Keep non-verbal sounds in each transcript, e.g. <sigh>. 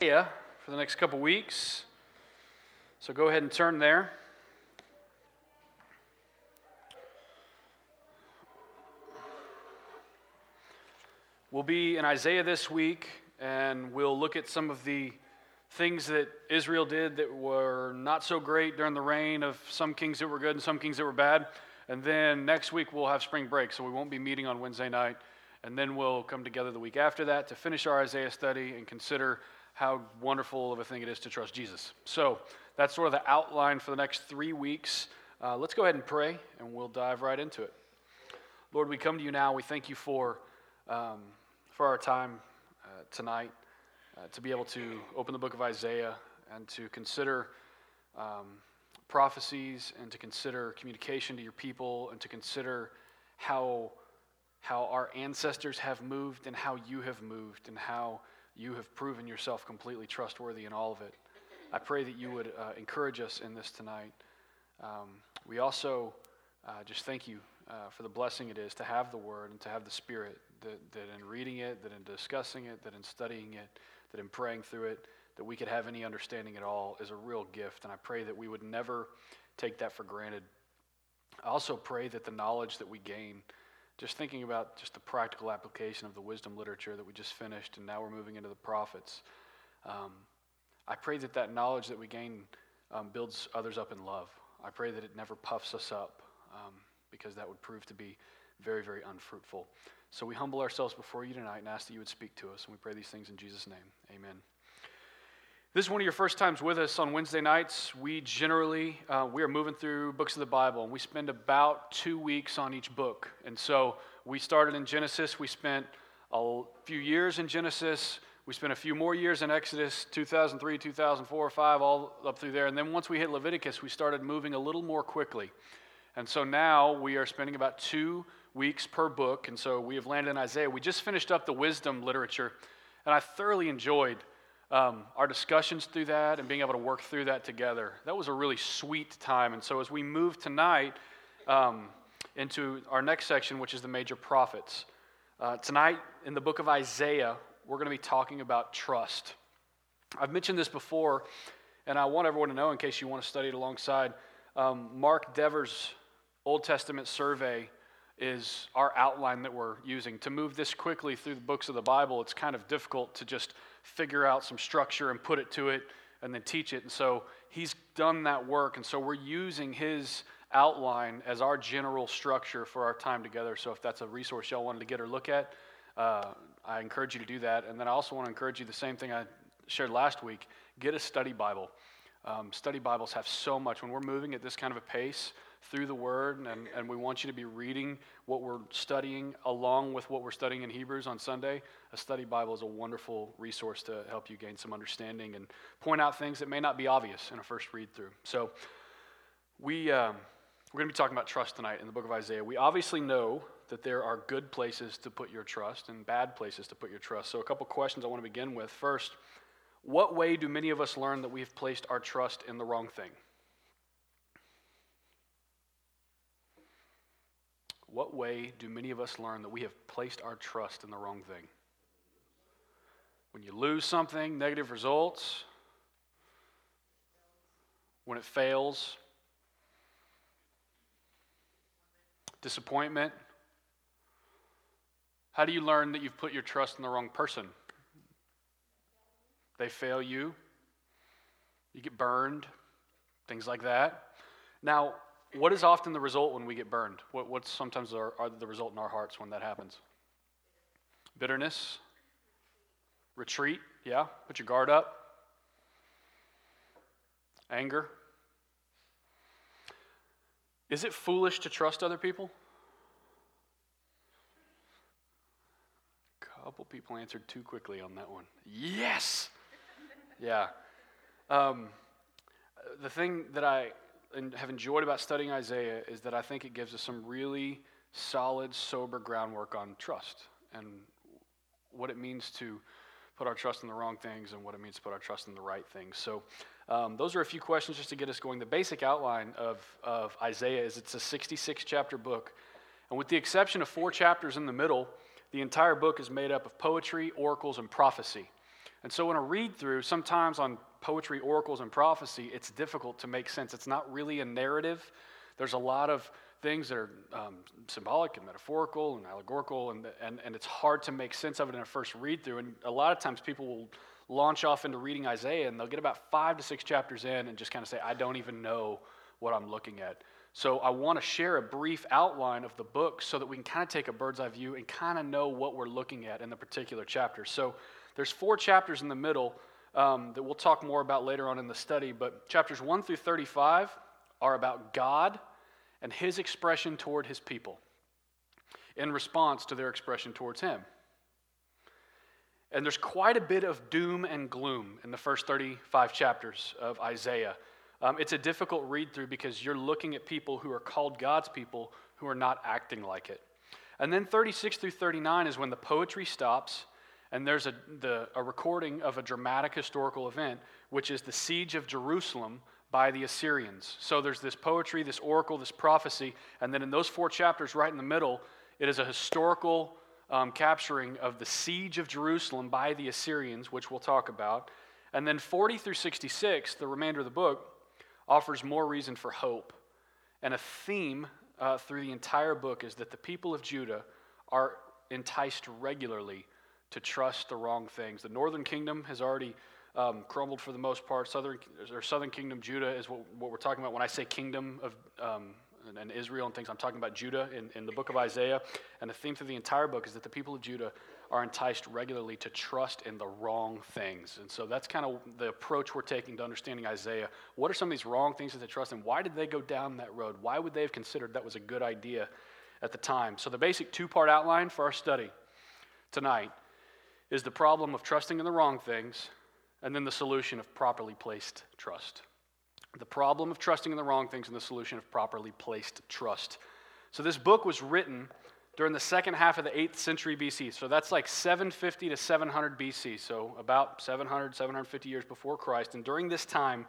For the next couple weeks. So go ahead and turn there. We'll be in Isaiah this week, and we'll look at some of the things that Israel did that were not so great during the reign of some kings that were good and some kings that were bad. And then next week we'll have spring break, so we won't be meeting on Wednesday night. And then we'll come together the week after that to finish our Isaiah study and consider how wonderful of a thing it is to trust Jesus. So that's sort of the outline for the next three weeks. Uh, let's go ahead and pray, and we'll dive right into it. Lord, we come to you now. We thank you for, um, for our time uh, tonight uh, to be able to open the book of Isaiah and to consider um, prophecies and to consider communication to your people and to consider how, how our ancestors have moved and how you have moved and how you have proven yourself completely trustworthy in all of it. I pray that you would uh, encourage us in this tonight. Um, we also uh, just thank you uh, for the blessing it is to have the Word and to have the Spirit, that, that in reading it, that in discussing it, that in studying it, that in praying through it, that we could have any understanding at all is a real gift. And I pray that we would never take that for granted. I also pray that the knowledge that we gain, just thinking about just the practical application of the wisdom literature that we just finished, and now we're moving into the prophets. Um, I pray that that knowledge that we gain um, builds others up in love. I pray that it never puffs us up um, because that would prove to be very, very unfruitful. So we humble ourselves before you tonight and ask that you would speak to us. And we pray these things in Jesus' name. Amen. This is one of your first times with us on Wednesday nights. We generally uh, we are moving through books of the Bible, and we spend about two weeks on each book. And so we started in Genesis. We spent a few years in Genesis. We spent a few more years in Exodus, 2003, 2004, 5, all up through there. And then once we hit Leviticus, we started moving a little more quickly. And so now we are spending about two weeks per book. And so we have landed in Isaiah. We just finished up the wisdom literature, and I thoroughly enjoyed um, our discussions through that and being able to work through that together. That was a really sweet time. And so as we move tonight um, into our next section, which is the major prophets, uh, tonight in the book of Isaiah, we're going to be talking about trust. I've mentioned this before, and I want everyone to know in case you want to study it alongside. Um, Mark Dever's Old Testament survey is our outline that we're using. To move this quickly through the books of the Bible, it's kind of difficult to just figure out some structure and put it to it and then teach it. And so he's done that work. And so we're using his outline as our general structure for our time together. So if that's a resource y'all wanted to get or look at, uh, I encourage you to do that. And then I also want to encourage you the same thing I shared last week get a study Bible. Um, study Bibles have so much. When we're moving at this kind of a pace, through the Word, and, and we want you to be reading what we're studying along with what we're studying in Hebrews on Sunday. A study Bible is a wonderful resource to help you gain some understanding and point out things that may not be obvious in a first read through. So, we, um, we're going to be talking about trust tonight in the book of Isaiah. We obviously know that there are good places to put your trust and bad places to put your trust. So, a couple questions I want to begin with. First, what way do many of us learn that we've placed our trust in the wrong thing? What way do many of us learn that we have placed our trust in the wrong thing? When you lose something, negative results, when it fails, disappointment. How do you learn that you've put your trust in the wrong person? They fail you, you get burned, things like that. Now, what is often the result when we get burned? What, what's sometimes our, are the result in our hearts when that happens? Bitterness, retreat, yeah, put your guard up, anger. Is it foolish to trust other people? A couple people answered too quickly on that one. Yes! Yeah. Um, the thing that I and have enjoyed about studying Isaiah is that I think it gives us some really solid, sober groundwork on trust and what it means to put our trust in the wrong things and what it means to put our trust in the right things. So, um, those are a few questions just to get us going. The basic outline of, of Isaiah is it's a 66 chapter book. And with the exception of four chapters in the middle, the entire book is made up of poetry, oracles, and prophecy. And so, in a read through, sometimes on poetry, oracles, and prophecy, it's difficult to make sense. It's not really a narrative. There's a lot of things that are um, symbolic and metaphorical and allegorical, and, and, and it's hard to make sense of it in a first read through. And a lot of times people will launch off into reading Isaiah and they'll get about five to six chapters in and just kind of say, I don't even know what I'm looking at. So I want to share a brief outline of the book so that we can kind of take a bird's eye view and kind of know what we're looking at in the particular chapter. So there's four chapters in the middle um, that we'll talk more about later on in the study, but chapters 1 through 35 are about God and his expression toward his people in response to their expression towards him. And there's quite a bit of doom and gloom in the first 35 chapters of Isaiah. Um, it's a difficult read through because you're looking at people who are called God's people who are not acting like it. And then 36 through 39 is when the poetry stops and there's a, the, a recording of a dramatic historical event, which is the siege of Jerusalem by the Assyrians. So there's this poetry, this oracle, this prophecy, and then in those four chapters, right in the middle, it is a historical um, capturing of the siege of Jerusalem by the Assyrians, which we'll talk about. And then 40 through 66, the remainder of the book, offers more reason for hope. And a theme uh, through the entire book is that the people of Judah are enticed regularly to trust the wrong things. The northern kingdom has already um, crumbled for the most part. Southern or southern kingdom, Judah is what, what we're talking about. When I say kingdom of um, and, and, Israel and things, I'm talking about Judah in, in the book of Isaiah. And the theme through the entire book is that the people of Judah are enticed regularly to trust in the wrong things. And so that's kind of the approach we're taking to understanding Isaiah. What are some of these wrong things that they trust in? Why did they go down that road? Why would they have considered that was a good idea at the time? So the basic two part outline for our study tonight is the problem of trusting in the wrong things, and then the solution of properly placed trust. The problem of trusting in the wrong things and the solution of properly placed trust. So, this book was written during the second half of the 8th century BC. So, that's like 750 to 700 BC. So, about 700, 750 years before Christ. And during this time,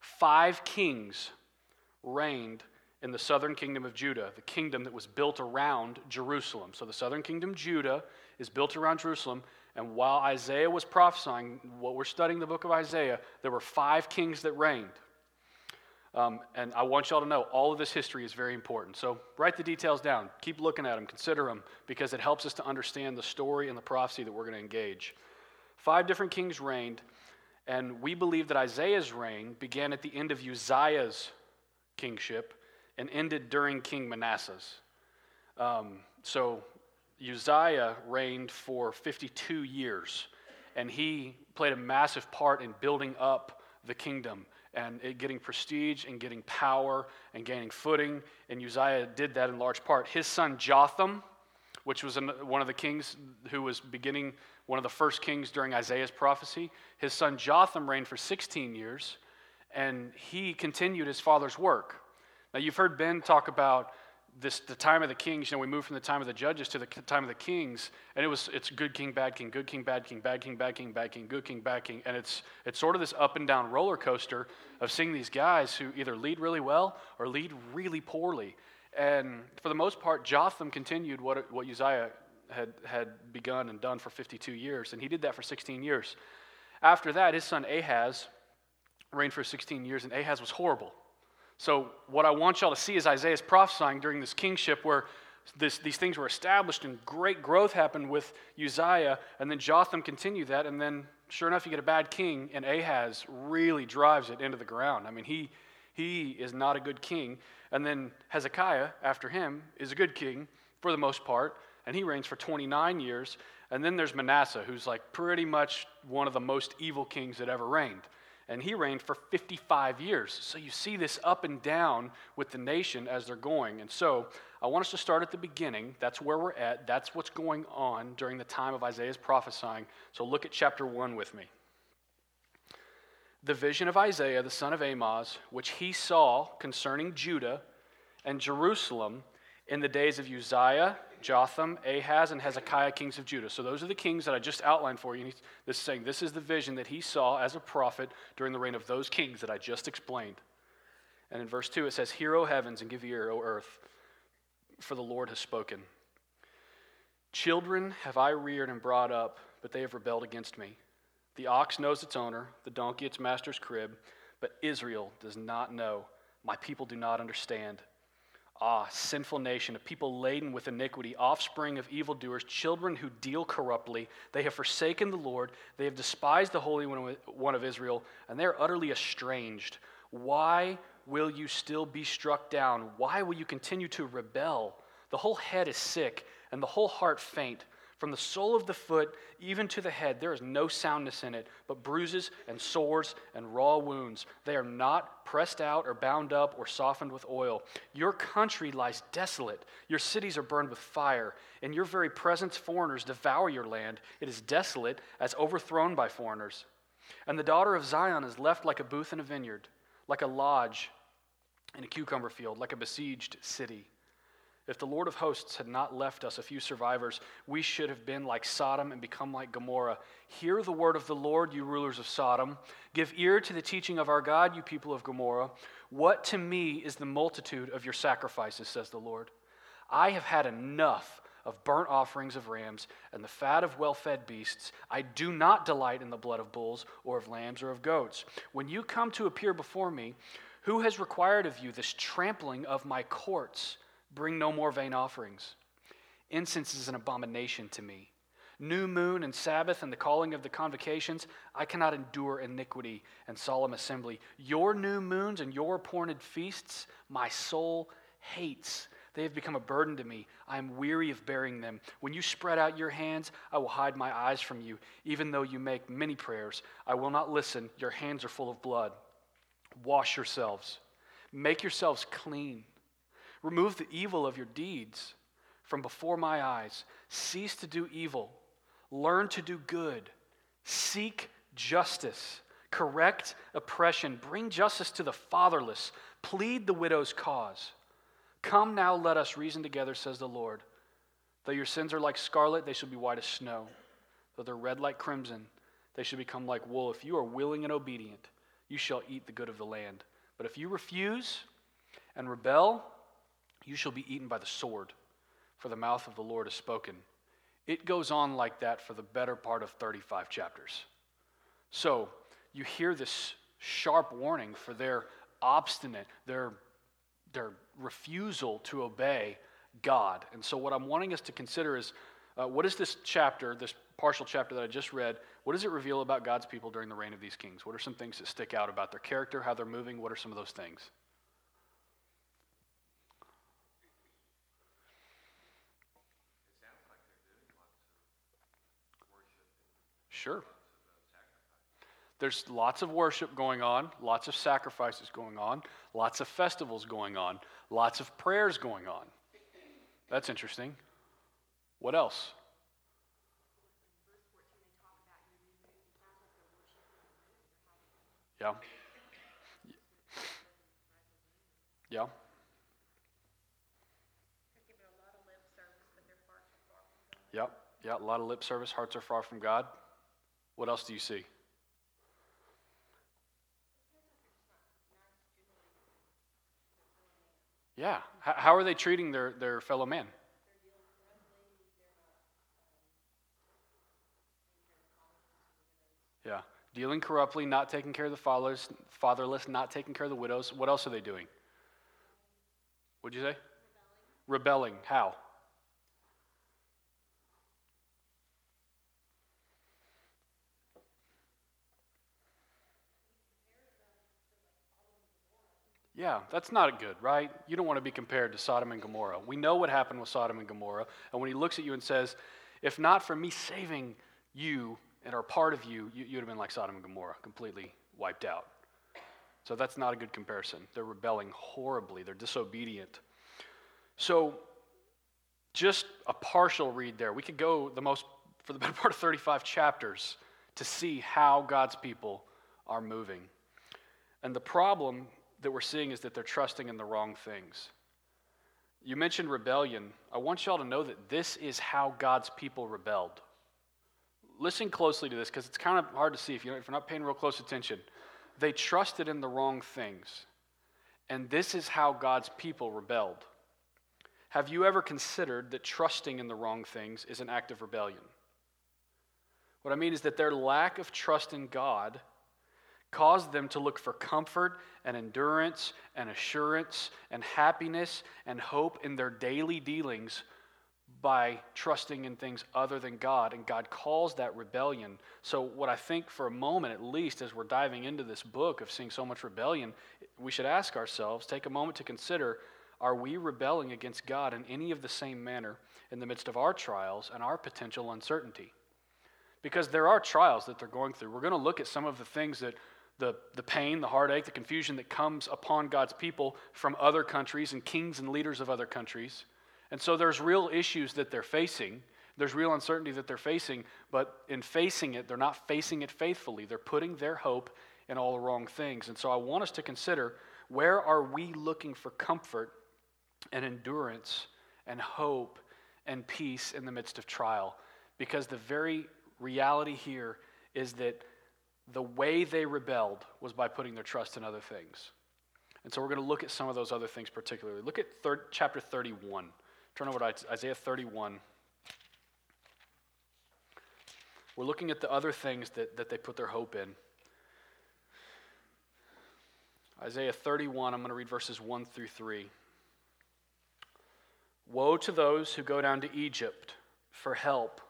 five kings reigned in the southern kingdom of Judah, the kingdom that was built around Jerusalem. So, the southern kingdom, Judah, is built around Jerusalem. And while Isaiah was prophesying, what we're studying the book of Isaiah, there were five kings that reigned. Um, and I want y'all to know all of this history is very important. So write the details down. Keep looking at them, consider them, because it helps us to understand the story and the prophecy that we're going to engage. Five different kings reigned, and we believe that Isaiah's reign began at the end of Uzziah's kingship and ended during King Manasseh's. Um, so Uzziah reigned for 52 years, and he played a massive part in building up the kingdom and getting prestige and getting power and gaining footing. And Uzziah did that in large part. His son Jotham, which was one of the kings who was beginning, one of the first kings during Isaiah's prophecy, his son Jotham reigned for 16 years, and he continued his father's work. Now, you've heard Ben talk about this the time of the kings you know we moved from the time of the judges to the time of the kings and it was it's good king bad king good king bad king bad king bad king bad king good king bad king and it's it's sort of this up and down roller coaster of seeing these guys who either lead really well or lead really poorly and for the most part jotham continued what what uzziah had had begun and done for 52 years and he did that for 16 years. After that his son ahaz reigned for 16 years and ahaz was horrible so, what I want y'all to see is Isaiah's prophesying during this kingship where this, these things were established and great growth happened with Uzziah, and then Jotham continued that, and then sure enough, you get a bad king, and Ahaz really drives it into the ground. I mean, he, he is not a good king. And then Hezekiah, after him, is a good king for the most part, and he reigns for 29 years. And then there's Manasseh, who's like pretty much one of the most evil kings that ever reigned and he reigned for 55 years. So you see this up and down with the nation as they're going. And so I want us to start at the beginning. That's where we're at. That's what's going on during the time of Isaiah's prophesying. So look at chapter 1 with me. The vision of Isaiah, the son of Amoz, which he saw concerning Judah and Jerusalem in the days of Uzziah Jotham, Ahaz, and Hezekiah, kings of Judah. So those are the kings that I just outlined for you. This is saying this is the vision that he saw as a prophet during the reign of those kings that I just explained. And in verse 2, it says, Hear, O heavens, and give ear, O earth, for the Lord has spoken. Children have I reared and brought up, but they have rebelled against me. The ox knows its owner, the donkey its master's crib, but Israel does not know. My people do not understand. Ah, sinful nation, a people laden with iniquity, offspring of evildoers, children who deal corruptly. They have forsaken the Lord. They have despised the Holy One of Israel, and they are utterly estranged. Why will you still be struck down? Why will you continue to rebel? The whole head is sick, and the whole heart faint. From the sole of the foot even to the head, there is no soundness in it, but bruises and sores and raw wounds. They are not pressed out or bound up or softened with oil. Your country lies desolate. Your cities are burned with fire. In your very presence, foreigners devour your land. It is desolate, as overthrown by foreigners. And the daughter of Zion is left like a booth in a vineyard, like a lodge in a cucumber field, like a besieged city. If the Lord of hosts had not left us a few survivors, we should have been like Sodom and become like Gomorrah. Hear the word of the Lord, you rulers of Sodom. Give ear to the teaching of our God, you people of Gomorrah. What to me is the multitude of your sacrifices, says the Lord? I have had enough of burnt offerings of rams and the fat of well fed beasts. I do not delight in the blood of bulls or of lambs or of goats. When you come to appear before me, who has required of you this trampling of my courts? Bring no more vain offerings. Incense is an abomination to me. New moon and Sabbath and the calling of the convocations, I cannot endure iniquity and solemn assembly. Your new moons and your appointed feasts, my soul hates. They have become a burden to me. I am weary of bearing them. When you spread out your hands, I will hide my eyes from you. Even though you make many prayers, I will not listen. Your hands are full of blood. Wash yourselves, make yourselves clean. Remove the evil of your deeds from before my eyes. Cease to do evil. Learn to do good. Seek justice. Correct oppression. Bring justice to the fatherless. Plead the widow's cause. Come now, let us reason together, says the Lord. Though your sins are like scarlet, they shall be white as snow. Though they're red like crimson, they shall become like wool. If you are willing and obedient, you shall eat the good of the land. But if you refuse and rebel, you shall be eaten by the sword, for the mouth of the Lord has spoken. It goes on like that for the better part of 35 chapters. So you hear this sharp warning for their obstinate, their, their refusal to obey God. And so, what I'm wanting us to consider is uh, what is this chapter, this partial chapter that I just read, what does it reveal about God's people during the reign of these kings? What are some things that stick out about their character, how they're moving? What are some of those things? Sure. There's lots of worship going on, lots of sacrifices going on, lots of festivals going on, lots of prayers going on. That's interesting. What else? Yeah. Yeah. Yep. Yeah, a lot of lip service. Hearts are far from God. What else do you see? Yeah. How are they treating their, their fellow man? Yeah. Dealing corruptly, not taking care of the fatherless, fatherless, not taking care of the widows. What else are they doing? What'd you say? Rebelling. Rebelling. How? Yeah, that's not good, right? You don't want to be compared to Sodom and Gomorrah. We know what happened with Sodom and Gomorrah. And when he looks at you and says, if not for me saving you and are part of you, you would have been like Sodom and Gomorrah, completely wiped out. So that's not a good comparison. They're rebelling horribly, they're disobedient. So, just a partial read there. We could go the most, for the <laughs> better part of 35 chapters to see how God's people are moving. And the problem that we're seeing is that they're trusting in the wrong things. You mentioned rebellion. I want y'all to know that this is how God's people rebelled. Listen closely to this because it's kind of hard to see if you're, not paying real close attention. They trusted in the wrong things. And this is how God's people rebelled. Have you ever considered that trusting in the wrong things is an act of rebellion? What I mean is that their lack of trust in God caused them to look for comfort and endurance and assurance and happiness and hope in their daily dealings by trusting in things other than God. And God calls that rebellion. So, what I think for a moment, at least, as we're diving into this book of seeing so much rebellion, we should ask ourselves, take a moment to consider are we rebelling against God in any of the same manner in the midst of our trials and our potential uncertainty? Because there are trials that they're going through. We're going to look at some of the things that the, the pain, the heartache, the confusion that comes upon God's people from other countries and kings and leaders of other countries. And so there's real issues that they're facing. There's real uncertainty that they're facing, but in facing it, they're not facing it faithfully. They're putting their hope in all the wrong things. And so I want us to consider where are we looking for comfort and endurance and hope and peace in the midst of trial? Because the very reality here is that the way they rebelled was by putting their trust in other things. And so we're going to look at some of those other things particularly. Look at chapter 31. Turn over to Isaiah 31. We're looking at the other things that, that they put their hope in. Isaiah 31, I'm going to read verses 1 through 3. Woe to those who go down to Egypt for help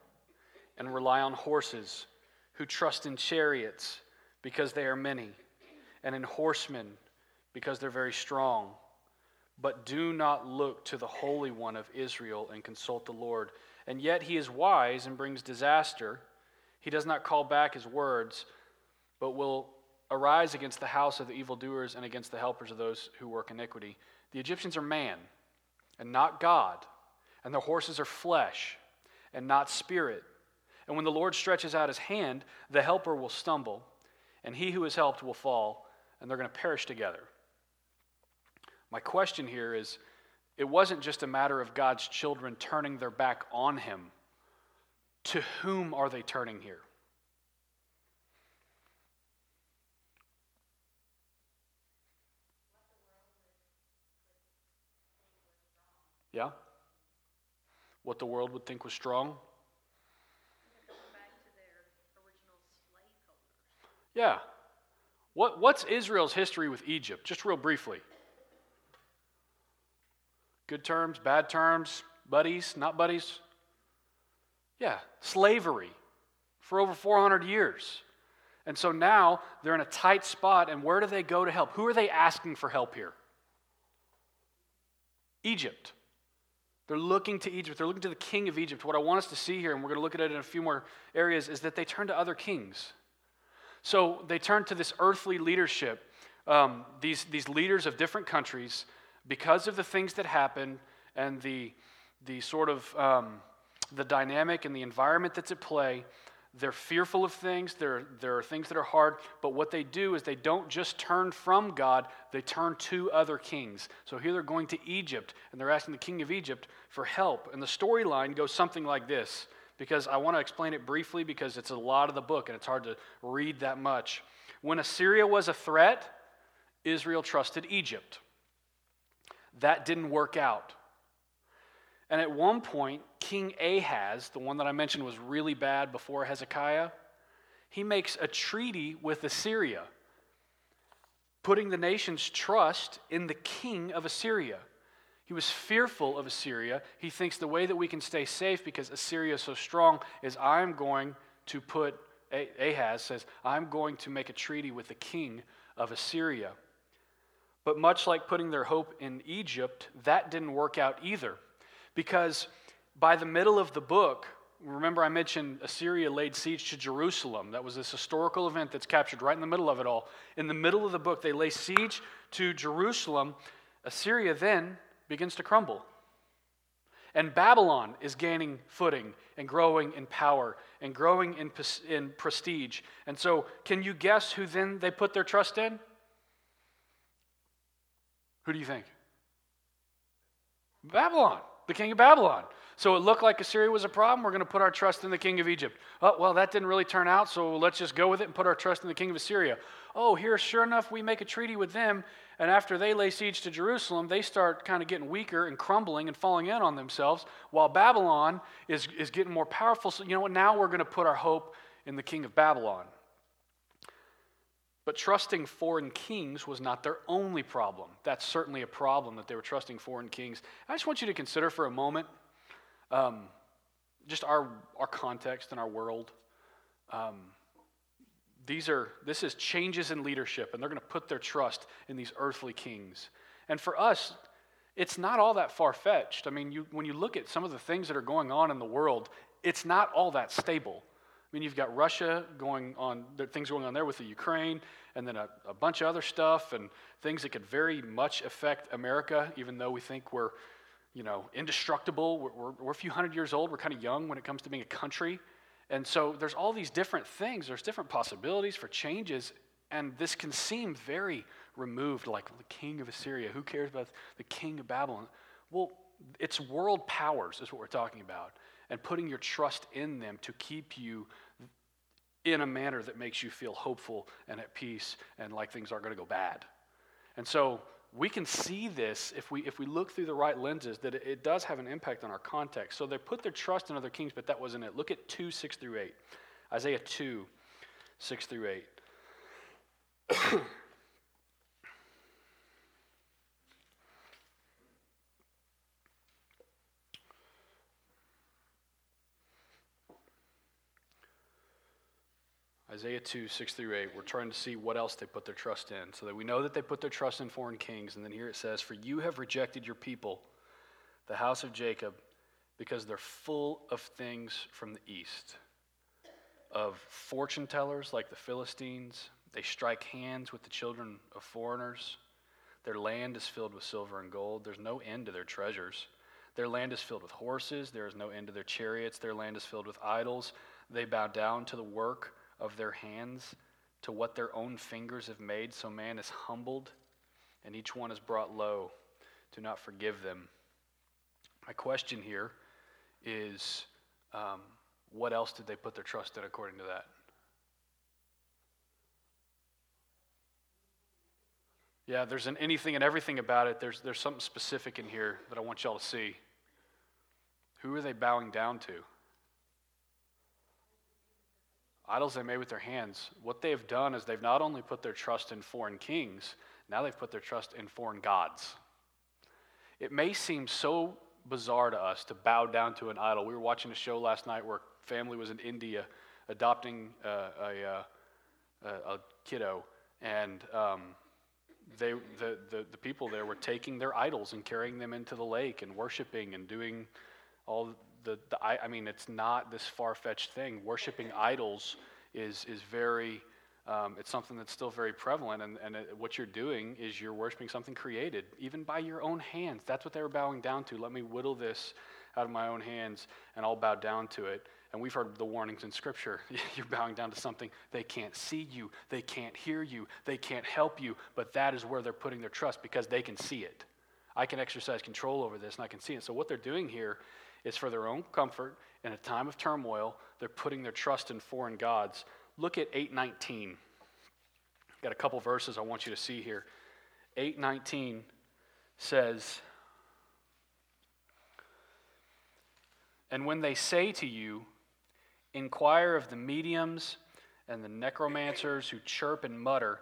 and rely on horses, who trust in chariots because they are many, and in horsemen because they're very strong but do not look to the Holy One of Israel and consult the Lord. And yet he is wise and brings disaster. He does not call back his words, but will arise against the house of the evildoers and against the helpers of those who work iniquity. The Egyptians are man and not God, and their horses are flesh and not spirit. And when the Lord stretches out his hand, the helper will stumble, and he who is helped will fall, and they're going to perish together. My question here is it wasn't just a matter of God's children turning their back on Him. To whom are they turning here? Yeah? What the world would think was strong? Yeah. What, what's Israel's history with Egypt? Just real briefly. Good terms, bad terms, buddies, not buddies? Yeah, slavery for over 400 years. And so now they're in a tight spot, and where do they go to help? Who are they asking for help here? Egypt. They're looking to Egypt. They're looking to the king of Egypt. What I want us to see here, and we're going to look at it in a few more areas, is that they turn to other kings. So they turn to this earthly leadership, um, these, these leaders of different countries because of the things that happen and the, the sort of um, the dynamic and the environment that's at play, they're fearful of things. There, there are things that are hard, but what they do is they don't just turn from God, they turn to other kings. So here they're going to Egypt, and they're asking the king of Egypt for help. And the storyline goes something like this because I want to explain it briefly because it's a lot of the book and it's hard to read that much. When Assyria was a threat, Israel trusted Egypt. That didn't work out. And at one point, King Ahaz, the one that I mentioned was really bad before Hezekiah, he makes a treaty with Assyria, putting the nation's trust in the king of Assyria. He was fearful of Assyria. He thinks the way that we can stay safe because Assyria is so strong is I'm going to put, Ahaz says, I'm going to make a treaty with the king of Assyria. But much like putting their hope in Egypt, that didn't work out either. Because by the middle of the book, remember I mentioned Assyria laid siege to Jerusalem. That was this historical event that's captured right in the middle of it all. In the middle of the book, they lay siege to Jerusalem. Assyria then begins to crumble. And Babylon is gaining footing and growing in power and growing in, in prestige. And so, can you guess who then they put their trust in? Who do you think? Babylon, the king of Babylon. So it looked like Assyria was a problem. We're going to put our trust in the king of Egypt. Oh, well, that didn't really turn out, so let's just go with it and put our trust in the king of Assyria. Oh, here, sure enough, we make a treaty with them, and after they lay siege to Jerusalem, they start kind of getting weaker and crumbling and falling in on themselves, while Babylon is, is getting more powerful. So, you know what? Now we're going to put our hope in the king of Babylon. But trusting foreign kings was not their only problem. That's certainly a problem that they were trusting foreign kings. I just want you to consider for a moment um, just our, our context and our world. Um, these are, this is changes in leadership, and they're going to put their trust in these earthly kings. And for us, it's not all that far fetched. I mean, you, when you look at some of the things that are going on in the world, it's not all that stable. I mean, you've got Russia going on, there things going on there with the Ukraine, and then a, a, bunch of other stuff and things that could very much affect America, even though we think we're, you know, indestructible. We're, we're, we're a few hundred years old. We're kind of young when it comes to being a country. And so there's all these different things. There's different possibilities for changes. And this can seem very removed, like the king of Assyria. Who cares about the king of Babylon? Well, it's world powers, is what we're talking about and putting your trust in them to keep you in a manner that makes you feel hopeful and at peace and like things aren't going to go bad. And so we can see this if we, if we look through the right lenses that it, it does have an impact on our context. So they put their trust in other kings, but that wasn't it. Look at 2 6 through 8. Isaiah 2 6 through 8. <clears throat> Isaiah 2, 6 through 8, we're trying to see what else they put their trust in so that we know that they put their trust in foreign kings. And then here it says, For you have rejected your people, the house of Jacob, because they're full of things from the east, of fortune tellers like the Philistines. They strike hands with the children of foreigners. Their land is filled with silver and gold. There's no end to their treasures. Their land is filled with horses. There is no end to their chariots. Their land is filled with idols. They bow down to the work of their hands to what their own fingers have made. So man is humbled and each one is brought low. Do not forgive them. My question here is um, what else did they put their trust in according to that? Yeah, there's an anything and everything about it. There's, there's something specific in here that I want y'all to see. Who are they bowing down to? Idols they made with their hands, what they have done is they've not only put their trust in foreign kings, now they've put their trust in foreign gods. It may seem so bizarre to us to bow down to an idol. We were watching a show last night where a family was in India adopting uh, a, uh, a, a, kiddo, and um, they, the, the, the people there were taking their idols and carrying them into the lake and worshiping and doing all the, the I, I mean, it's not this far fetched thing. Worshipping idols is, is very, um, it's something that's still very prevalent. And, and it, what you're doing is you're worshiping something created, even by your own hands. That's what they were bowing down to. Let me whittle this out of my own hands, and I'll bow down to it. And we've heard the warnings in Scripture. <laughs> You're bowing down to something. They can't see you, they can't hear you, they can't help you, but that is where they're putting their trust because they can see it. I can exercise control over this and I can see it. So, what they're doing here it's for their own comfort in a time of turmoil. They're putting their trust in foreign gods. Look at 819. Got a couple verses I want you to see here. 819 says, And when they say to you, Inquire of the mediums and the necromancers who chirp and mutter,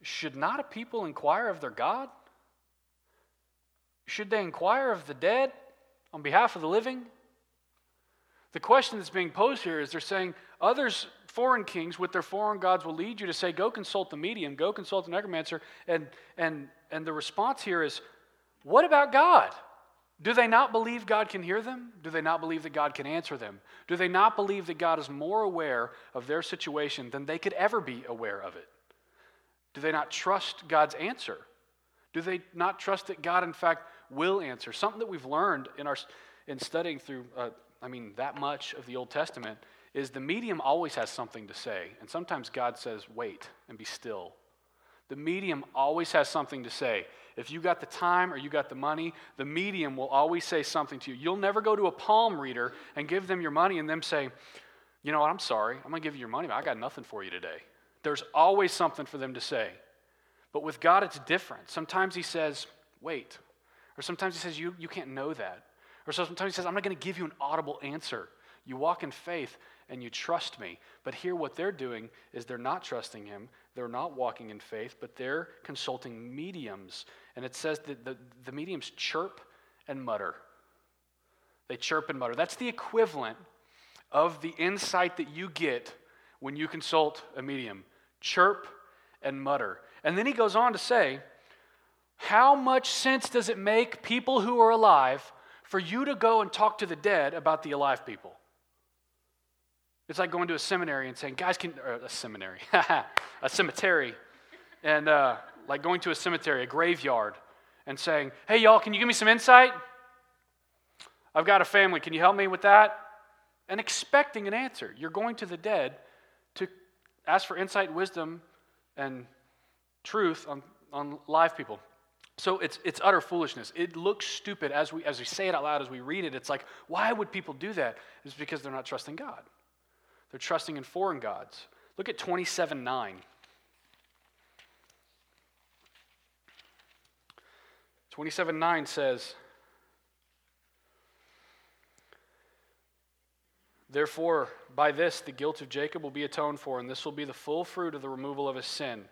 should not a people inquire of their God? Should they inquire of the dead? On behalf of the living? The question that's being posed here is they're saying others, foreign kings with their foreign gods, will lead you to say, go consult the medium, go consult the necromancer. And, and, and the response here is, what about God? Do they not believe God can hear them? Do they not believe that God can answer them? Do they not believe that God is more aware of their situation than they could ever be aware of it? Do they not trust God's answer? Do they not trust that God, in fact, will answer. Something that we've learned in, our, in studying through, uh, I mean, that much of the Old Testament is the medium always has something to say. And sometimes God says, wait and be still. The medium always has something to say. If you got the time or you got the money, the medium will always say something to you. You'll never go to a palm reader and give them your money and them say, you know what, I'm sorry, I'm going to give you your money, but I got nothing for you today. There's always something for them to say. But with God, it's different. Sometimes He says, wait, or sometimes he says, you, you can't know that. Or sometimes he says, I'm not going to give you an audible answer. You walk in faith, and you trust me. But here, what they're doing is they're not trusting him. They're not walking in faith, but they're consulting mediums. And it says that the, the mediums chirp and mutter. They chirp and mutter. That's the equivalent of the insight that you get when you consult a medium. Chirp and mutter. And then he goes on to say, How much sense does it make, people who are alive, for you to go and talk to the dead about the alive people? It's like going to a seminary and saying, Guys, can, a seminary, <laughs> a cemetery, and uh, like going to a cemetery, a graveyard, and saying, Hey, y'all, can you give me some insight? I've got a family. Can you help me with that? And expecting an answer. You're going to the dead to ask for insight, wisdom, and truth on, on live people. So it's, it's utter foolishness. It looks stupid as we, as we say it out loud, as we read it. It's like, why would people do that? It's because they're not trusting God. They're trusting in foreign gods. Look at 27 9. 27 9 says, Therefore, by this the guilt of Jacob will be atoned for, and this will be the full fruit of the removal of his sin.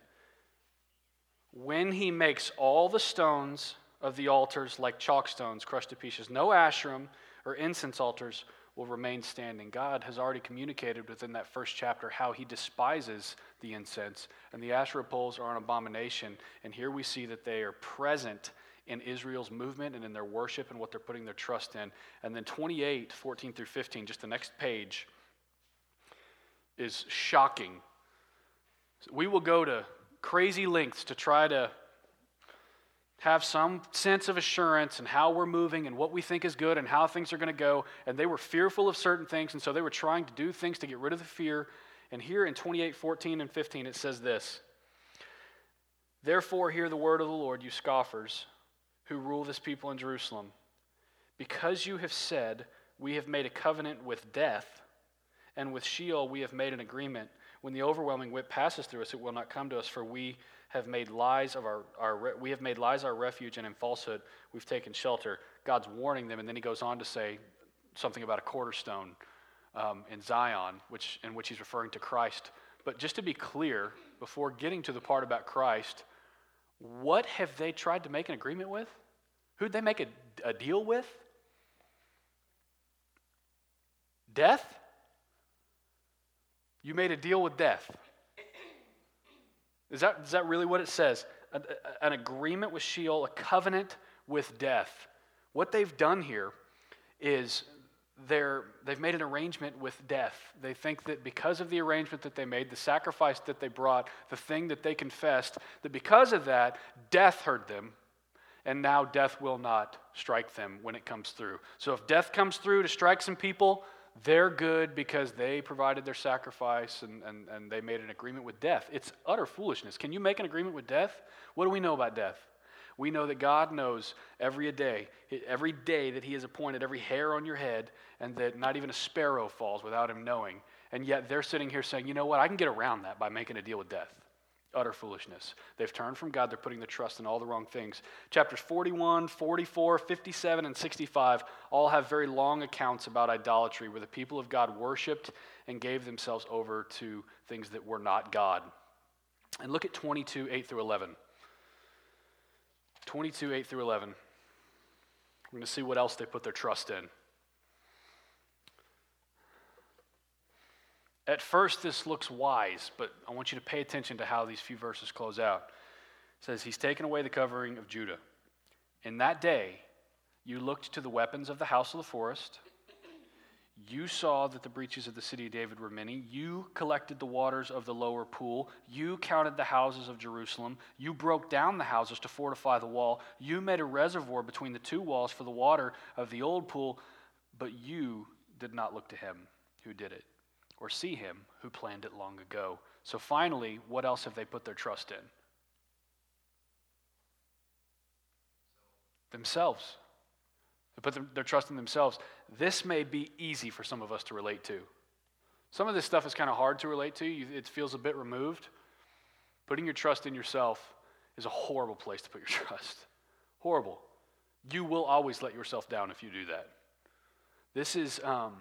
When he makes all the stones of the altars like chalk stones crushed to pieces, no Asherim or incense altars will remain standing. God has already communicated within that first chapter how he despises the incense, and the Asherah poles are an abomination. And here we see that they are present in Israel's movement and in their worship and what they're putting their trust in. And then 28, 14 through 15, just the next page, is shocking. We will go to crazy lengths to try to have some sense of assurance and how we're moving and what we think is good and how things are going to go. And they were fearful of certain things, and so they were trying to do things to get rid of the fear. And here in 28, 14, and 15, it says this Therefore, hear the word of the Lord, you scoffers who rule this people in Jerusalem. Because you have said, We have made a covenant with death, and with Sheol we have made an agreement. When the overwhelming whip passes through us, it will not come to us, for we have made lies of our, our we have made lies our refuge, and in falsehood we've taken shelter. God's warning them, and then he goes on to say something about a cornerstone um, in Zion, which in which he's referring to Christ. But just to be clear, before getting to the part about Christ, what have they tried to make an agreement with? Who'd they make a, a deal with? Death? You made a deal with death. Is that, is that really what it says? A, a, an agreement with Sheol, a covenant with death. What they've done here is they're, they've made an arrangement with death. They think that because of the arrangement that they made, the sacrifice that they brought, the thing that they confessed, that because of that, death heard them and now death will not strike them when it comes through. So if death comes through to strike some people, they're good because they provided their sacrifice and, and, and they made an agreement with death. It's utter foolishness. Can you make an agreement with death? What do we know about death? We know that God knows every day, every day that He has appointed every hair on your head, and that not even a sparrow falls without Him knowing. And yet they're sitting here saying, you know what, I can get around that by making a deal with death. Utter foolishness. They've turned from God. They're putting their trust in all the wrong things. Chapters 41, 44, 57, and 65 all have very long accounts about idolatry where the people of God worshiped and gave themselves over to things that were not God. And look at 22, 8 through 11. 22, 8 through 11. We're going to see what else they put their trust in. At first, this looks wise, but I want you to pay attention to how these few verses close out. It says, He's taken away the covering of Judah. In that day, you looked to the weapons of the house of the forest. You saw that the breaches of the city of David were many. You collected the waters of the lower pool. You counted the houses of Jerusalem. You broke down the houses to fortify the wall. You made a reservoir between the two walls for the water of the old pool, but you did not look to him who did it or see him who planned it long ago. So finally, what else have they put their trust in? Themselves. They put their trust in themselves. This may be easy for some of us to relate to. Some of this stuff is kind of hard to relate to. It feels a bit removed. Putting your trust in yourself is a horrible place to put your <laughs> trust. Horrible. You will always let yourself down if you do that. This is, um,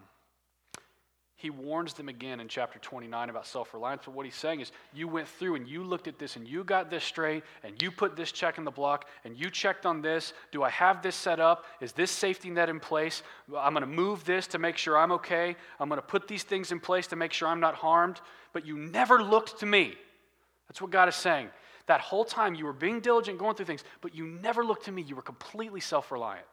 he warns them again in chapter 29 about self reliance. But what he's saying is, you went through and you looked at this and you got this straight and you put this check in the block and you checked on this. Do I have this set up? Is this safety net in place? I'm going to move this to make sure I'm okay. I'm going to put these things in place to make sure I'm not harmed. But you never looked to me. That's what God is saying. That whole time you were being diligent, going through things, but you never looked to me. You were completely self reliant.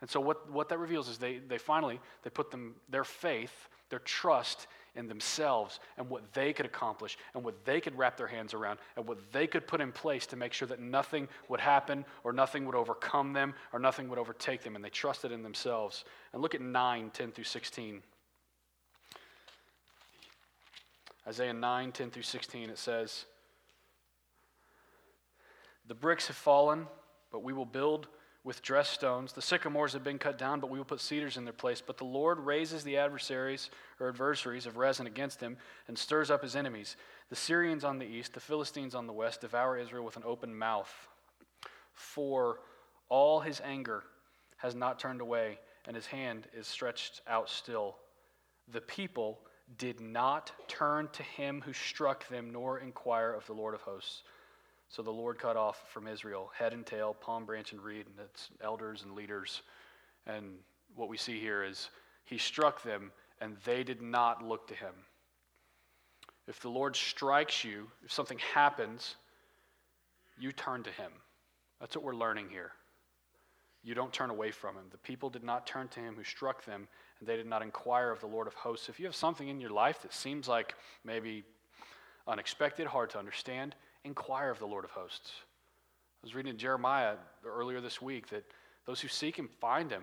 And so what, what that reveals is they, they finally they put them their faith their trust in themselves and what they could accomplish and what they could wrap their hands around and what they could put in place to make sure that nothing would happen or nothing would overcome them or nothing would overtake them. And they trusted in themselves. And look at 9, 10 through 16. Isaiah 9, 10 through 16, it says, The bricks have fallen, but we will build with dressed stones. The sycamores have been cut down, but we will put cedars in their place. But the Lord raises the adversaries or adversaries of Rezin against him and stirs up his enemies. The Syrians on the east, the Philistines on the west, devour Israel with an open mouth. For all his anger has not turned away, and his hand is stretched out still. The people did not turn to him who struck them, nor inquire of the Lord of hosts. So the Lord cut off from Israel head and tail, palm branch and reed, and its elders and leaders. And what we see here is he struck them, and they did not look to him. If the Lord strikes you, if something happens, you turn to him. That's what we're learning here. You don't turn away from him. The people did not turn to him who struck them, and they did not inquire of the Lord of hosts. If you have something in your life that seems like maybe unexpected, hard to understand, inquire of the Lord of hosts. I was reading in Jeremiah earlier this week that those who seek him find him.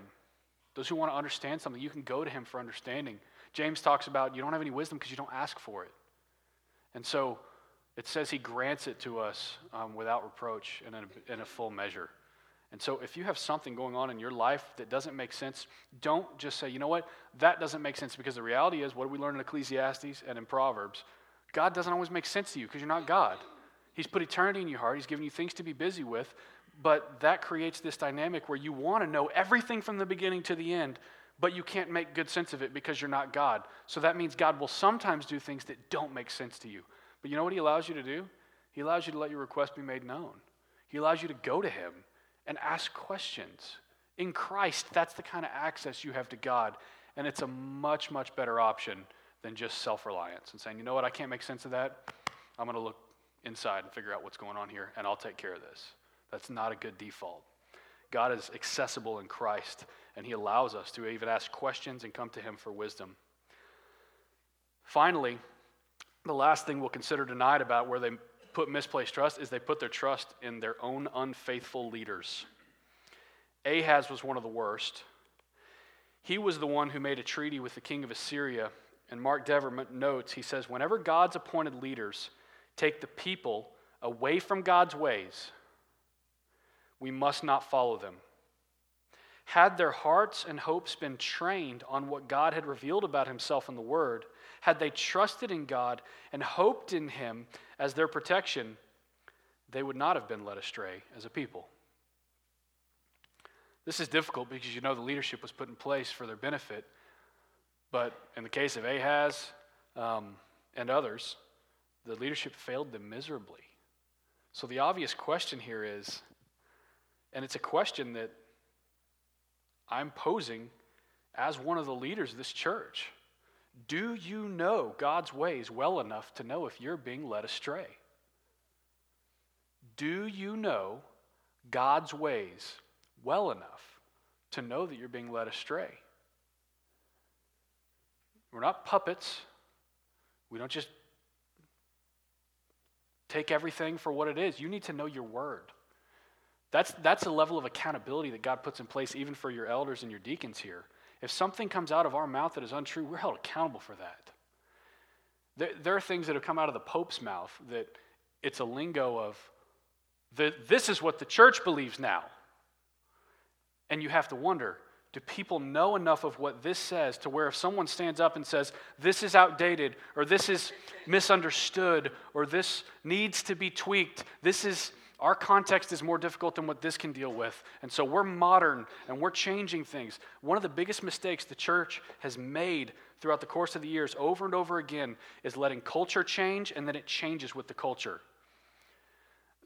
Those who want to understand something, you can go to him for understanding. James talks about you don't have any wisdom because you don't ask for it. And so it says he grants it to us um, without reproach and in a, in a full measure. And so if you have something going on in your life that doesn't make sense, don't just say, you know what, that doesn't make sense because the reality is, what do we learn in Ecclesiastes and in Proverbs? God doesn't always make sense to you because you're not God. He's put eternity in your heart. He's given you things to be busy with. But that creates this dynamic where you want to know everything from the beginning to the end, but you can't make good sense of it because you're not God. So that means God will sometimes do things that don't make sense to you. But you know what He allows you to do? He allows you to let your request be made known. He allows you to go to Him and ask questions. In Christ, that's the kind of access you have to God. And it's a much, much better option than just self reliance and saying, you know what, I can't make sense of that. I'm going to look inside and figure out what's going on here, and I'll take care of this. That's not a good default. God is accessible in Christ, and He allows us to even ask questions and come to Him for wisdom. Finally, the last thing we'll consider tonight about where they put misplaced trust is they put their trust in their own unfaithful leaders. Ahaz was one of the worst. He was the one who made a treaty with the king of Assyria. And Mark Dever notes, he says, whenever God's appointed leaders take the people away from God's ways, we must not follow them. Had their hearts and hopes been trained on what God had revealed about himself in the Word, had they trusted in God and hoped in Him as their protection, they would not have been led astray as a people. This is difficult because you know the leadership was put in place for their benefit. But in the case of Ahaz um, and others, the leadership failed them miserably. So the obvious question here is, and it's a question that I'm posing as one of the leaders of this church. Do you know God's ways well enough to know if you're being led astray? Do you know God's ways well enough to know that you're being led astray? We're not puppets. We don't just take everything for what it is. You need to know your word. That's, that's a level of accountability that God puts in place even for your elders and your deacons here. If something comes out of our mouth that is untrue, we're held accountable for that. There, there are things that have come out of the Pope's mouth that it's a lingo of, the, this is what the church believes now. And you have to wonder do people know enough of what this says to where if someone stands up and says, this is outdated, or this is misunderstood, or this needs to be tweaked, this is Our context is more difficult than what this can deal with. And so we're modern and we're changing things. One of the biggest mistakes the church has made throughout the course of the years, over and over again, is letting culture change and then it changes with the culture.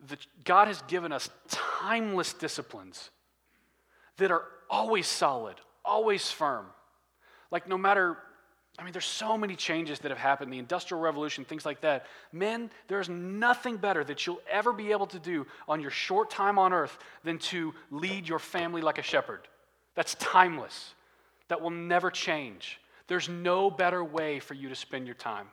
The, God has given us timeless disciplines that are always solid, always firm. Like, no matter I mean, there's so many changes that have happened, the Industrial Revolution, things like that. Men, there's nothing better that you'll ever be able to do on your short time on earth than to lead your family like a shepherd. That's timeless. That will never change. There's no better way for you to spend your time.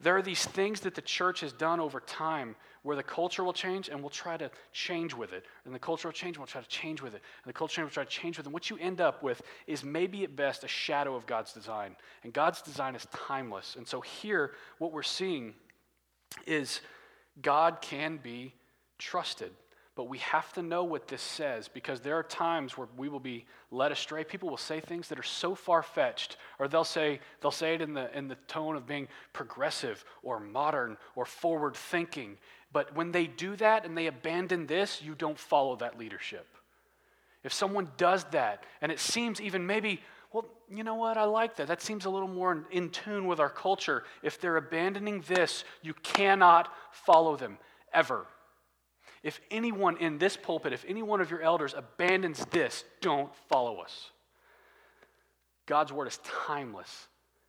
There are these things that the church has done over time where the culture will change and we'll try to change with it. And the culture will change and we'll try to change with it. And the culture will try to change with it. And what you end up with is maybe at best a shadow of God's design. And God's design is timeless. And so here, what we're seeing is God can be trusted. But we have to know what this says because there are times where we will be led astray. People will say things that are so far fetched, or they'll say, they'll say it in the, in the tone of being progressive or modern or forward thinking. But when they do that and they abandon this, you don't follow that leadership. If someone does that and it seems even maybe, well, you know what, I like that. That seems a little more in, in tune with our culture. If they're abandoning this, you cannot follow them ever. If anyone in this pulpit, if any one of your elders abandons this, don't follow us. God's word is timeless,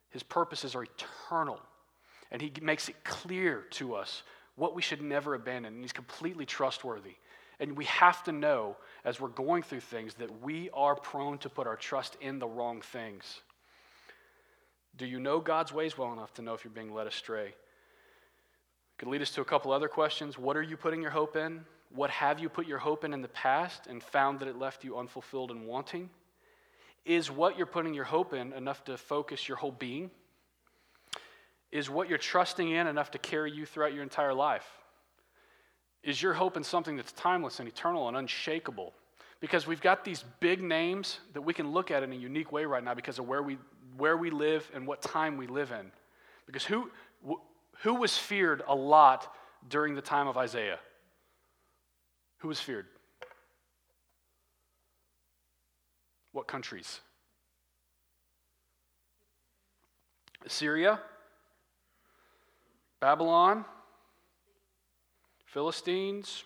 His purposes are eternal, and He makes it clear to us what we should never abandon. And He's completely trustworthy. And we have to know as we're going through things that we are prone to put our trust in the wrong things. Do you know God's ways well enough to know if you're being led astray? Could lead us to a couple other questions. What are you putting your hope in? What have you put your hope in in the past and found that it left you unfulfilled and wanting? Is what you're putting your hope in enough to focus your whole being? Is what you're trusting in enough to carry you throughout your entire life? Is your hope in something that's timeless and eternal and unshakable? Because we've got these big names that we can look at in a unique way right now because of where we, where we live and what time we live in. Because who, who was feared a lot during the time of Isaiah? Who was feared? What countries? Assyria, Babylon, Philistines,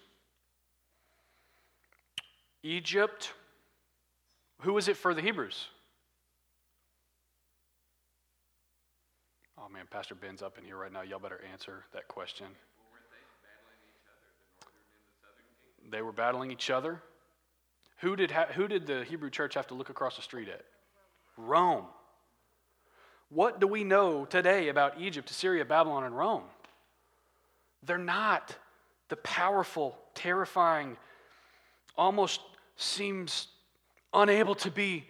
Egypt. Who was it for the Hebrews? Man, Pastor Ben's up in here right now. Y'all better answer that question. they, were battling each other. Who did, ha- who did the Hebrew church have to look across the street at? Rome. What do we know today about Egypt, Assyria, Babylon, and Rome? They're not the powerful, terrifying, almost seems unable to be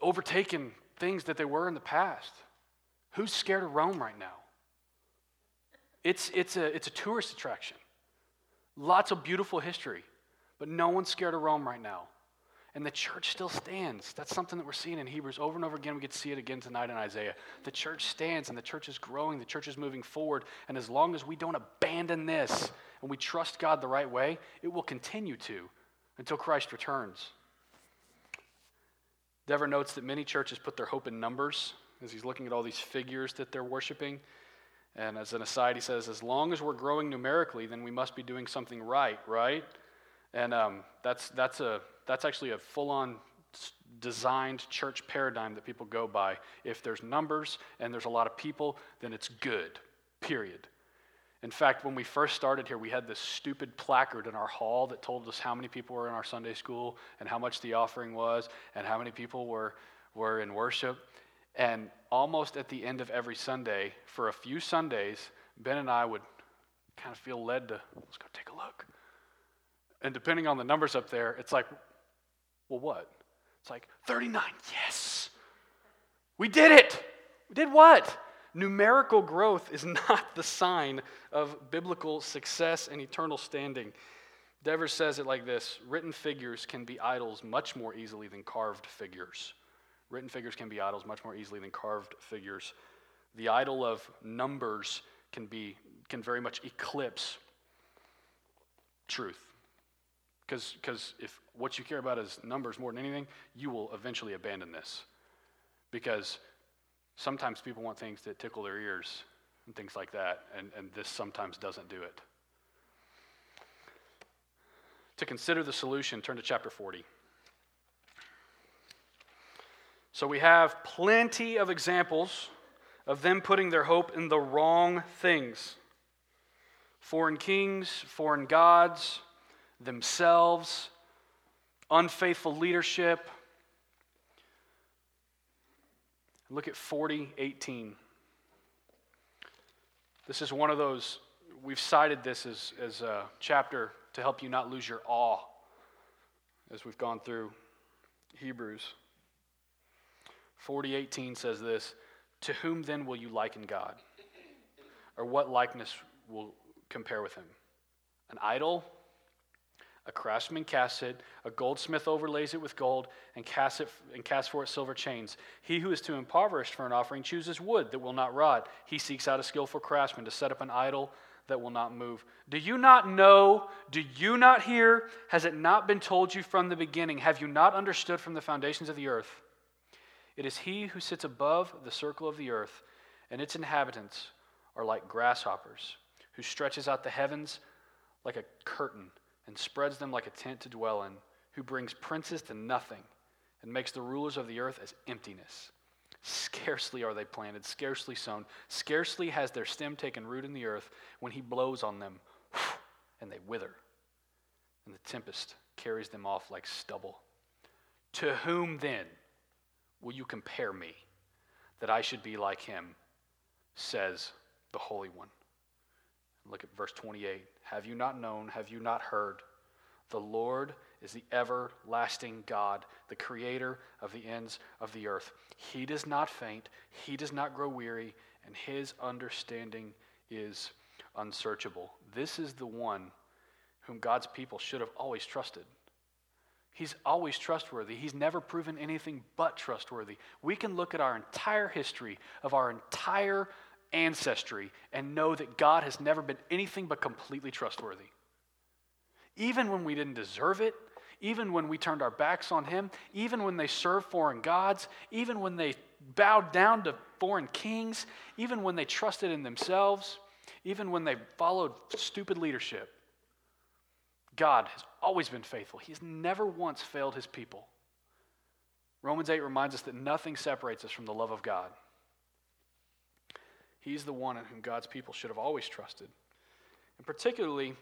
overtaken things that they were in the past. Who's scared of Rome right now? It's, it's, a, it's a tourist attraction. Lots of beautiful history, but no one's scared of Rome right now. And the church still stands. That's something that we're seeing in Hebrews over and over again. We get to see it again tonight in Isaiah. The church stands and the church is growing, the church is moving forward. And as long as we don't abandon this and we trust God the right way, it will continue to until Christ returns. Dever notes that many churches put their hope in numbers as he's looking at all these figures that they're worshiping. And as an aside, he says, as long as we're growing numerically, then we must be doing something right, right? And um, that's, that's, a, that's actually a full on designed church paradigm that people go by. If there's numbers and there's a lot of people, then it's good, period. In fact, when we first started here, we had this stupid placard in our hall that told us how many people were in our Sunday school and how much the offering was and how many people were, were in worship. And almost at the end of every Sunday, for a few Sundays, Ben and I would kind of feel led to, let's go take a look. And depending on the numbers up there, it's like, well, what? It's like 39, yes. We did it. We did what? Numerical growth is <laughs> not the sign of biblical success and eternal standing. Devers says it like this written figures can be idols much more easily than carved figures. Written figures can be idols much more easily than carved figures. The idol of numbers can, be, can very much eclipse truth. Because if what you care about is numbers more than anything, you will eventually abandon this. Because sometimes people want things that tickle their ears and things like that, and, and this sometimes doesn't do it. To consider the solution, turn to chapter 40. So we have plenty of examples of them putting their hope in the wrong things foreign kings, foreign gods, themselves, unfaithful leadership. Look at 4018. This is one of those, we've cited this as, as a chapter to help you not lose your awe as we've gone through Hebrews. 4018 says this To whom then will you liken God? Or what likeness will compare with him? An idol? A craftsman casts it, a goldsmith overlays it with gold, and casts, it, and casts for it silver chains. He who is too impoverished for an offering chooses wood that will not rot. He seeks out a skillful craftsman to set up an idol that will not move. Do you not know? Do you not hear? Has it not been told you from the beginning? Have you not understood from the foundations of the earth? It is he who sits above the circle of the earth, and its inhabitants are like grasshoppers who stretches out the heavens like a curtain and spreads them like a tent to dwell in, who brings princes to nothing and makes the rulers of the earth as emptiness. Scarcely are they planted, scarcely sown, scarcely has their stem taken root in the earth when he blows on them, and they wither, and the tempest carries them off like stubble. To whom then will you compare me that I should be like him, says the Holy One? Look at verse 28. Have you not known? Have you not heard? The Lord is the everlasting God, the creator of the ends of the earth. He does not faint, he does not grow weary, and his understanding is unsearchable. This is the one whom God's people should have always trusted. He's always trustworthy. He's never proven anything but trustworthy. We can look at our entire history of our entire ancestry and know that God has never been anything but completely trustworthy. Even when we didn't deserve it, even when we turned our backs on Him, even when they served foreign gods, even when they bowed down to foreign kings, even when they trusted in themselves, even when they followed stupid leadership. God has always been faithful. He has never once failed His people. Romans 8 reminds us that nothing separates us from the love of God. He's the one in whom God's people should have always trusted. And particularly,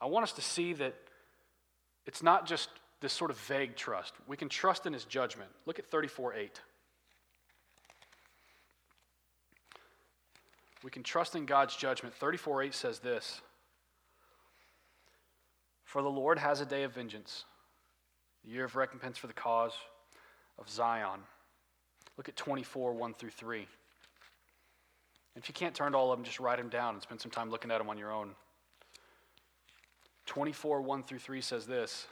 I want us to see that it's not just this sort of vague trust. We can trust in his judgment. Look at 34 8. We can trust in God's judgment. 34 8 says this For the Lord has a day of vengeance, a year of recompense for the cause of Zion. Look at 24 1 through 3. If you can't turn to all of them, just write them down and spend some time looking at them on your own. 24, 1 through 3 says this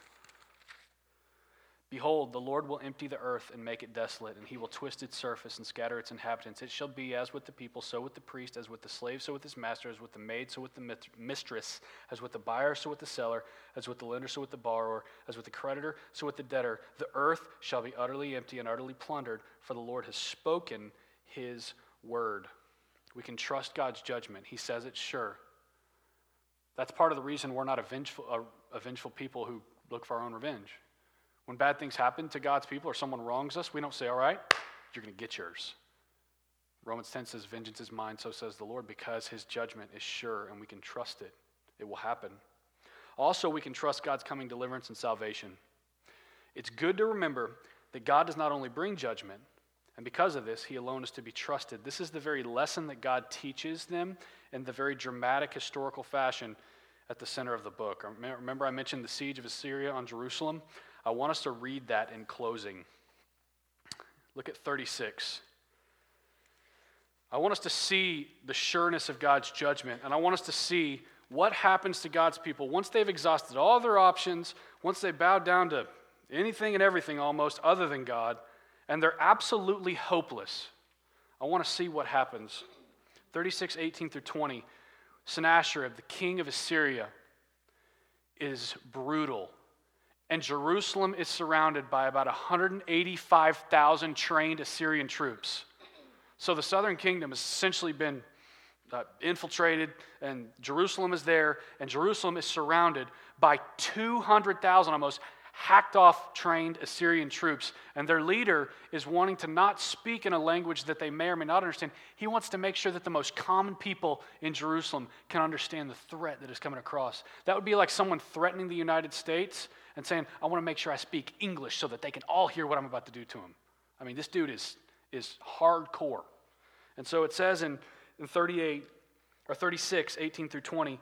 Behold, the Lord will empty the earth and make it desolate, and he will twist its surface and scatter its inhabitants. It shall be as with the people, so with the priest, as with the slave, so with his master, as with the maid, so with the mistress, as with the buyer, so with the seller, as with the lender, so with the borrower, as with the creditor, so with the debtor. The earth shall be utterly empty and utterly plundered, for the Lord has spoken his word. We can trust God's judgment. He says it's sure. That's part of the reason we're not a vengeful, a, a vengeful people who look for our own revenge. When bad things happen to God's people or someone wrongs us, we don't say, All right, you're going to get yours. Romans 10 says, Vengeance is mine, so says the Lord, because his judgment is sure and we can trust it. It will happen. Also, we can trust God's coming deliverance and salvation. It's good to remember that God does not only bring judgment, and because of this, he alone is to be trusted. This is the very lesson that God teaches them in the very dramatic historical fashion at the center of the book. Remember, I mentioned the siege of Assyria on Jerusalem? I want us to read that in closing. Look at 36. I want us to see the sureness of God's judgment, and I want us to see what happens to God's people once they've exhausted all their options, once they bow down to anything and everything almost other than God and they're absolutely hopeless. I want to see what happens. 36, 18 through 20. Sennacherib, the king of Assyria, is brutal. And Jerusalem is surrounded by about 185,000 trained Assyrian troops. So the southern kingdom has essentially been uh, infiltrated, and Jerusalem is there, and Jerusalem is surrounded by 200,000 almost hacked off trained Assyrian troops. And their leader is wanting to not speak in a language that they may or may not understand. He wants to make sure that the most common people in Jerusalem can understand the threat that is coming across. That would be like someone threatening the United States and saying, I want to make sure I speak English so that they can all hear what I'm about to do to them. I mean, this dude is, is hardcore. And so it says in, in 38 or 36, 18 through 20,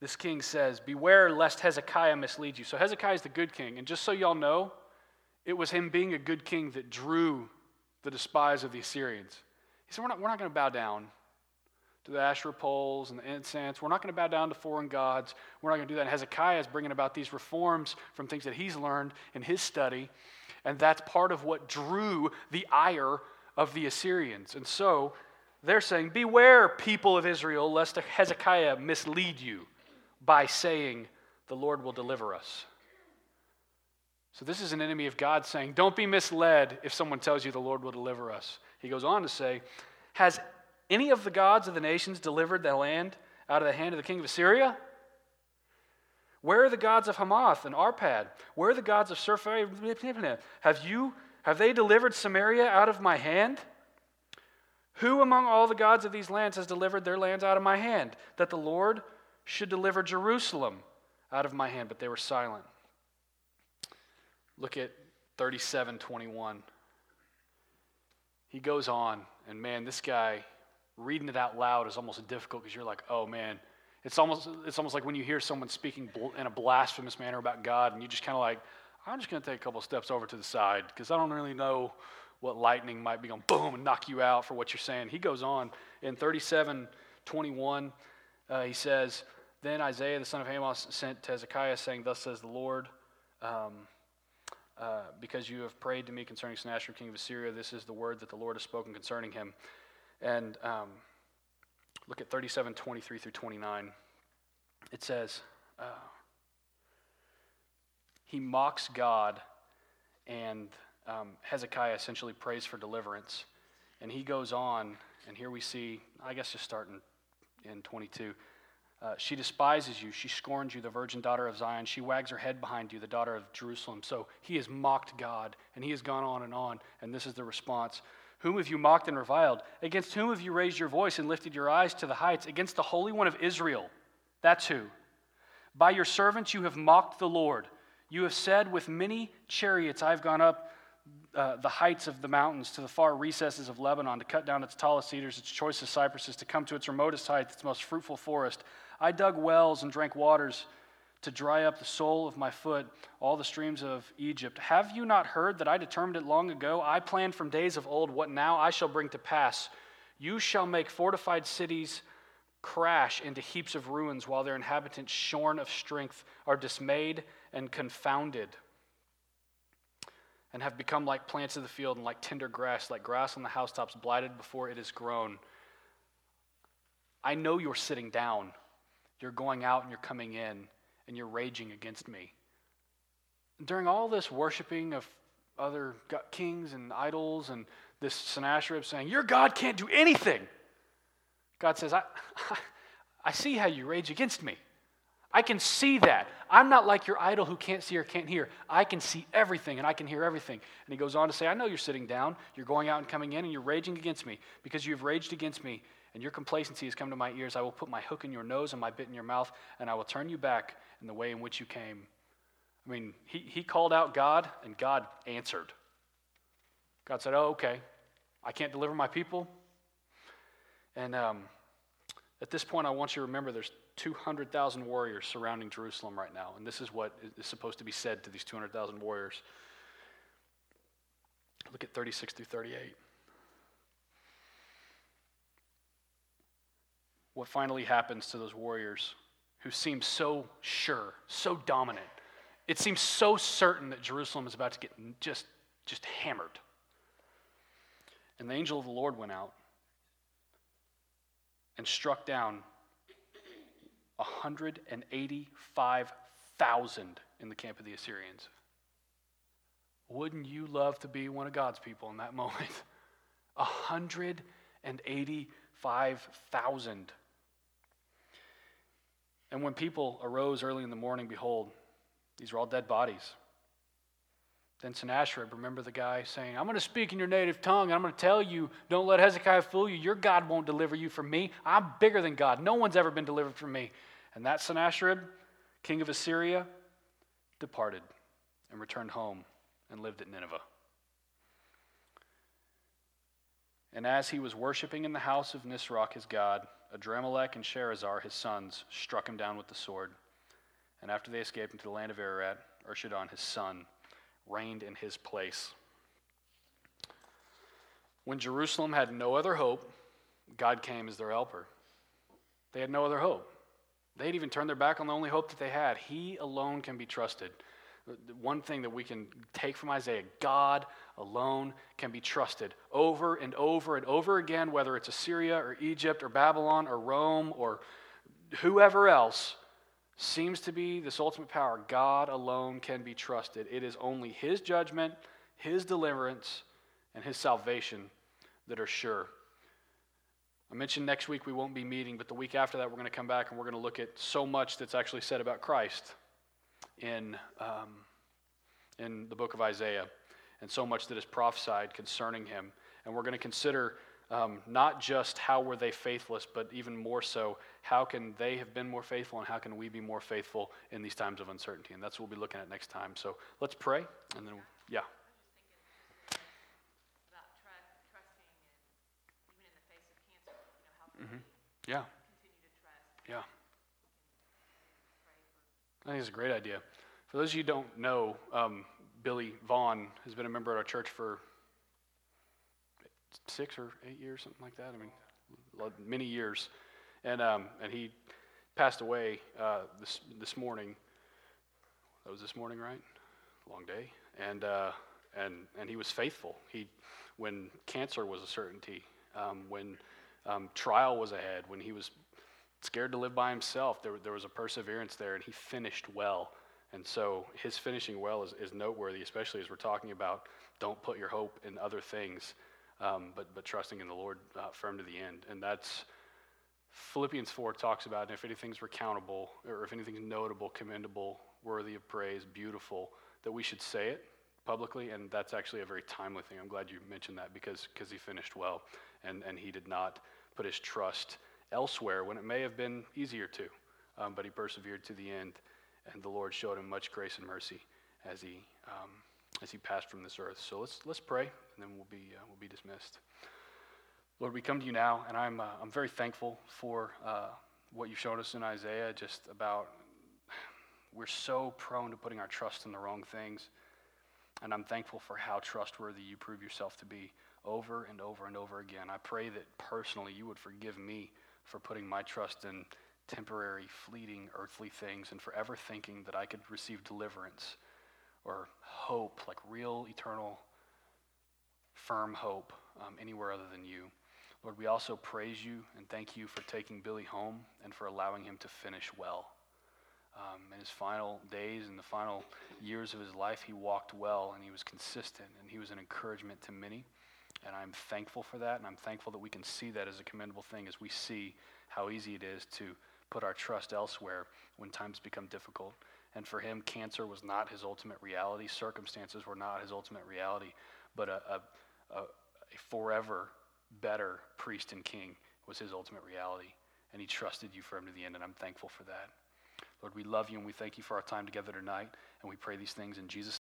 this king says, Beware lest Hezekiah mislead you. So Hezekiah is the good king. And just so y'all know, it was him being a good king that drew the despise of the Assyrians. He said, We're not, we're not going to bow down to the Asherah poles and the incense. We're not going to bow down to foreign gods. We're not going to do that. And Hezekiah is bringing about these reforms from things that he's learned in his study. And that's part of what drew the ire of the Assyrians. And so they're saying, Beware, people of Israel, lest Hezekiah mislead you by saying, The Lord will deliver us. So, this is an enemy of God saying, Don't be misled if someone tells you the Lord will deliver us. He goes on to say, Has any of the gods of the nations delivered the land out of the hand of the king of Assyria? Where are the gods of Hamath and Arpad? Where are the gods of Sepharvaim? Have you have they delivered Samaria out of my hand? Who among all the gods of these lands has delivered their lands out of my hand? That the Lord should deliver Jerusalem out of my hand, but they were silent. Look at 3721. He goes on, and man, this guy reading it out loud is almost difficult because you're like, oh man, it's almost, it's almost like when you hear someone speaking in a blasphemous manner about God, and you just kind of like, I'm just going to take a couple steps over to the side because I don't really know what lightning might be going boom and knock you out for what you're saying. He goes on in 37 21, uh, he says, then Isaiah the son of Amoz sent to Hezekiah, saying, Thus says the Lord, um, uh, because you have prayed to me concerning Sennacherib, king of Assyria, this is the word that the Lord has spoken concerning him. And um, look at 37, 23 through 29. It says, uh, He mocks God, and um, Hezekiah essentially prays for deliverance. And he goes on, and here we see, I guess just starting in 22. Uh, she despises you. She scorns you, the virgin daughter of Zion. She wags her head behind you, the daughter of Jerusalem. So he has mocked God, and he has gone on and on. And this is the response Whom have you mocked and reviled? Against whom have you raised your voice and lifted your eyes to the heights? Against the Holy One of Israel. That's who. By your servants you have mocked the Lord. You have said, With many chariots I have gone up uh, the heights of the mountains to the far recesses of Lebanon to cut down its tallest cedars, its choicest cypresses, to come to its remotest heights, its most fruitful forest. I dug wells and drank waters to dry up the sole of my foot, all the streams of Egypt. Have you not heard that I determined it long ago? I planned from days of old what now I shall bring to pass. You shall make fortified cities crash into heaps of ruins, while their inhabitants, shorn of strength, are dismayed and confounded, and have become like plants of the field and like tender grass, like grass on the housetops, blighted before it is grown. I know you're sitting down you're going out and you're coming in and you're raging against me. During all this worshiping of other kings and idols and this Sennacherib saying, Your God can't do anything. God says, I, <laughs> I see how you rage against me. I can see that. I'm not like your idol who can't see or can't hear. I can see everything and I can hear everything. And he goes on to say, I know you're sitting down, you're going out and coming in, and you're raging against me because you've raged against me and your complacency has come to my ears, I will put my hook in your nose and my bit in your mouth, and I will turn you back in the way in which you came. I mean, he, he called out God, and God answered. God said, Oh, okay, I can't deliver my people. And um, at this point, I want you to remember there's 200,000 warriors surrounding Jerusalem right now, and this is what is supposed to be said to these 200,000 warriors. Look at 36 through 38. What finally happens to those warriors who seem so sure, so dominant. It seems so certain that Jerusalem is about to get just, just hammered. And the angel of the Lord went out and struck down 185,000 in the camp of the Assyrians. Wouldn't you love to be one of God's people in that <laughs> moment? 185,000. And when people arose early in the morning, behold, these were all dead bodies. Then Sennacherib, remember the guy saying, I'm going to speak in your native tongue. And I'm going to tell you, don't let Hezekiah fool you. Your God won't deliver you from me. I'm bigger than God. No one's ever been delivered from me. And that Sennacherib, king of Assyria, departed and returned home and lived at Nineveh. And as he was worshiping in the house of Nisroch, his god, Adrammelech and Sharezer, his sons, struck him down with the sword. And after they escaped into the land of Ararat, Esarhaddon, his son, reigned in his place. When Jerusalem had no other hope, God came as their helper. They had no other hope. They had even turned their back on the only hope that they had. He alone can be trusted. One thing that we can take from Isaiah God alone can be trusted over and over and over again, whether it's Assyria or Egypt or Babylon or Rome or whoever else seems to be this ultimate power. God alone can be trusted. It is only His judgment, His deliverance, and His salvation that are sure. I mentioned next week we won't be meeting, but the week after that we're going to come back and we're going to look at so much that's actually said about Christ in, um, in the book of Isaiah, and so much that is prophesied concerning him. And we're going to consider um, not just how were they faithless, but even more so, how can they have been more faithful and how can we be more faithful in these times of uncertainty? And that's what we'll be looking at next time. So let's pray, and then, yeah. Mm-hmm. Yeah. Yeah. I think it's a great idea. For those of you who don't know, um, Billy Vaughn has been a member at our church for six or eight years, something like that. I mean, many years, and um, and he passed away uh, this this morning. That was this morning, right? Long day, and uh, and and he was faithful. He, when cancer was a certainty, um, when um, trial was ahead, when he was scared to live by himself, there, there was a perseverance there, and he finished well. And so his finishing well is, is noteworthy, especially as we're talking about don't put your hope in other things, um, but, but trusting in the Lord uh, firm to the end. And that's Philippians 4 talks about if anything's recountable, or if anything's notable, commendable, worthy of praise, beautiful, that we should say it publicly. And that's actually a very timely thing. I'm glad you mentioned that because cause he finished well and, and he did not put his trust elsewhere when it may have been easier to. Um, but he persevered to the end, and the Lord showed him much grace and mercy as he, um, as he passed from this earth. So let's, let's pray, and then we'll be, uh, we'll be dismissed. Lord, we come to you now, and I'm, uh, I'm very thankful for uh, what you've shown us in Isaiah, just about we're so prone to putting our trust in the wrong things. And I'm thankful for how trustworthy you prove yourself to be over and over and over again. I pray that personally you would forgive me for putting my trust in temporary, fleeting, earthly things and forever thinking that I could receive deliverance or hope, like real, eternal, firm hope, um, anywhere other than you. Lord, we also praise you and thank you for taking Billy home and for allowing him to finish well. Um, in his final days and the final years of his life, he walked well and he was consistent and he was an encouragement to many. And I'm thankful for that, and I'm thankful that we can see that as a commendable thing as we see how easy it is to put our trust elsewhere when times become difficult. And for him, cancer was not his ultimate reality, circumstances were not his ultimate reality, but a, a, a, forever better priest and king was his ultimate reality. And he trusted you for him to the end, and I'm thankful for that. Lord, we love you and we thank you for our time together tonight, and we pray these things in Jesus'